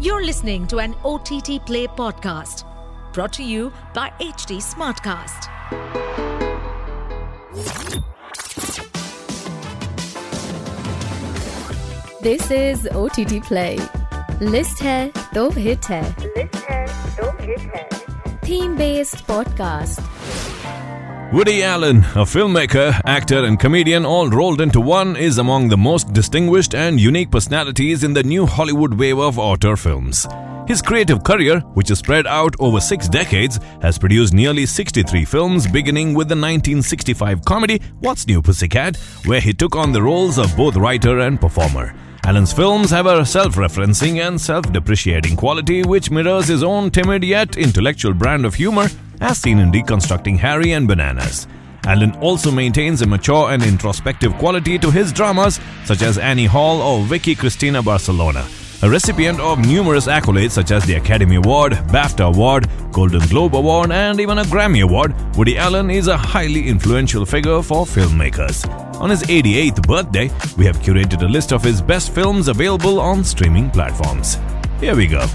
You're listening to an OTT Play podcast brought to you by HT Smartcast. This is OTT Play. List hai to hit hai. List hai to hit hai. Theme based podcast. Woody Allen, a filmmaker, actor, and comedian all rolled into one, is among the most distinguished and unique personalities in the new Hollywood wave of auteur films. His creative career, which is spread out over six decades, has produced nearly 63 films, beginning with the 1965 comedy What's New Pussycat, where he took on the roles of both writer and performer. Allen's films have a self referencing and self depreciating quality which mirrors his own timid yet intellectual brand of humor, as seen in Deconstructing Harry and Bananas. Allen also maintains a mature and introspective quality to his dramas, such as Annie Hall or Vicky Cristina Barcelona. A recipient of numerous accolades such as the Academy Award, BAFTA Award, Golden Globe Award, and even a Grammy Award, Woody Allen is a highly influential figure for filmmakers. On his 88th birthday, we have curated a list of his best films available on streaming platforms. Here we go.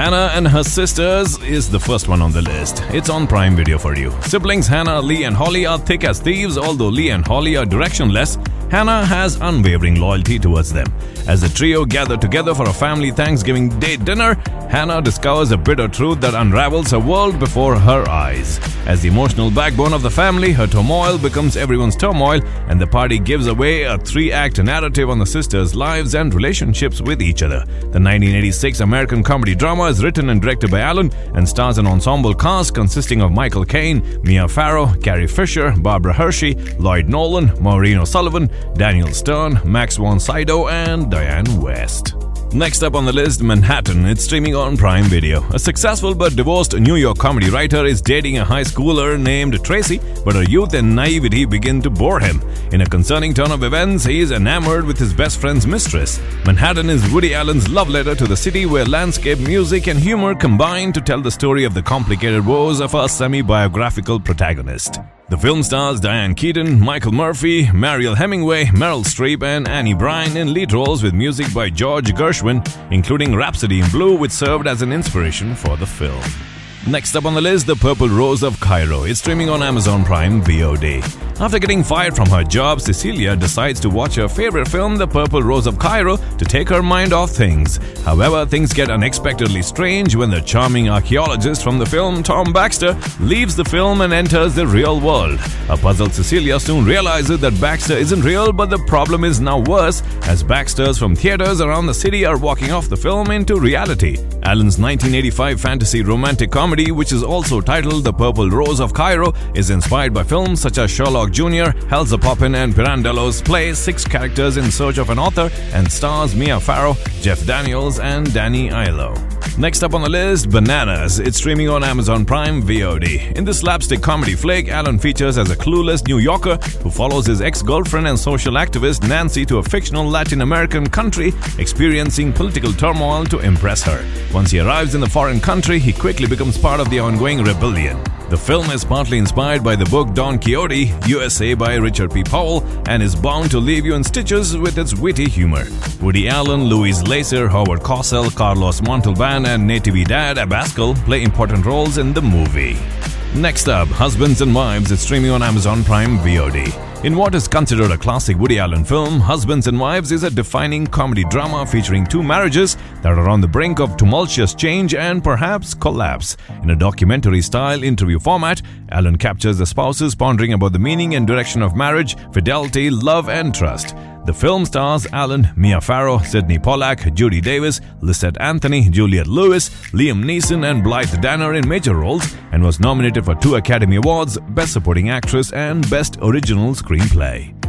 Hannah and Her Sisters is the first one on the list. It's on Prime Video for you. Siblings Hannah, Lee, and Holly are thick as thieves, although Lee and Holly are directionless. Hannah has unwavering loyalty towards them. As the trio gather together for a family Thanksgiving Day dinner, Hannah discovers a bitter truth that unravels her world before her eyes. As the emotional backbone of the family, her turmoil becomes everyone's turmoil, and the party gives away a three act narrative on the sisters' lives and relationships with each other. The 1986 American comedy drama is written and directed by Allen and stars an ensemble cast consisting of Michael Caine, Mia Farrow, Carrie Fisher, Barbara Hershey, Lloyd Nolan, Maureen O'Sullivan, Daniel Stern, Max von Sydow, and Dianne Wiest. Next up on the list, Manhattan. It's streaming on Prime Video. A successful but divorced New York comedy writer is dating a high schooler named Tracy, but her youth and naivety begin to bore him. In a concerning turn of events, he is enamored with his best friend's mistress. Manhattan is Woody Allen's love letter to the city where landscape, music, and humor combine to tell the story of the complicated woes of a semi biographical protagonist. The film stars Diane Keaton, Michael Murphy, Mariel Hemingway, Meryl Streep, and Annie Byrne in lead roles with music by George Gershwin, including Rhapsody in Blue, which served as an inspiration for the film. Next up on the list, The Purple Rose of Cairo. It's streaming on Amazon Prime VOD. After getting fired from her job, Cecilia decides to watch her favorite film, The Purple Rose of Cairo, to take her mind off things. However, things get unexpectedly strange when the charming archaeologist from the film, Tom Baxter, leaves the film and enters the real world. A puzzled Cecilia soon realizes that Baxter isn't real, but the problem is now worse as Baxters from theaters around the city are walking off the film into reality. Allen's 1985 fantasy romantic comedy, which is also titled The Purple Rose of Cairo, is inspired by films such as Sherlock Jr., Hellzapoppin', and Pirandello's play Six Characters in Search of an Author and stars Mia Farrow, Jeff Daniels, and Danny Aiello. Next up on the list, Bananas. It's streaming on Amazon Prime VOD. In this slapstick comedy flick, Allen features as a clueless New Yorker who follows his ex girlfriend and social activist Nancy to a fictional Latin American country, experiencing political turmoil to impress her. Once he arrives in the foreign country, he quickly becomes part of the ongoing rebellion. The film is partly inspired by the book Don Quixote, USA by Richard P. Powell, and is bound to leave you in stitches with its witty humor. Woody Allen, Louise Lasser, Howard Cosell, Carlos Montalban, and Natividad Abascal play important roles in the movie. Next up, Husbands and Wives is streaming on Amazon Prime VOD. In what is considered a classic Woody Allen film, Husbands and Wives is a defining comedy drama featuring two marriages that are on the brink of tumultuous change and perhaps collapse. In a documentary style interview format, Allen captures the spouses pondering about the meaning and direction of marriage, fidelity, love, and trust. The film stars Allen, Mia Farrow, Sydney Pollack, Judy Davis, Lysette Anthony, Juliette Lewis, Liam Neeson, and Blythe Danner in major roles and was nominated for two Academy Awards Best Supporting Actress and Best Original Screenplay.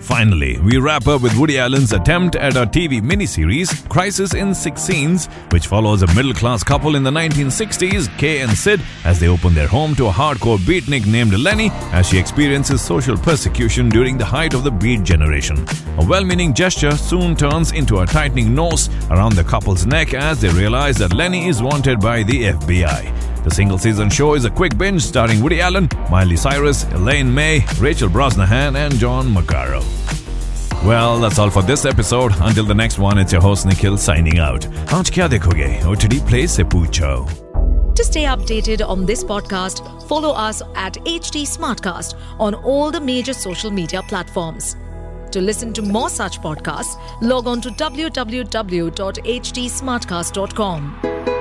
Finally, we wrap up with Woody Allen's attempt at a TV miniseries, Crisis in Six Scenes, which follows a middle class couple in the 1960s, Kay and Sid, as they open their home to a hardcore beatnik named Lenny as she experiences social persecution during the height of the beat generation. A well meaning gesture soon turns into a tightening noose around the couple's neck as they realize that Lenny is wanted by the FBI. The single season show is a quick binge starring Woody Allen, Miley Cyrus, Elaine May, Rachel Brosnahan, and John Magaro. Well, that's all for this episode. Until the next one, it's your host Nikhil signing out. Aaj kya dekhoge? OTT Play se poocho. To stay updated on this podcast, follow us at HT Smartcast on all the major social media platforms. To listen to more such podcasts, log on to www.htsmartcast.com.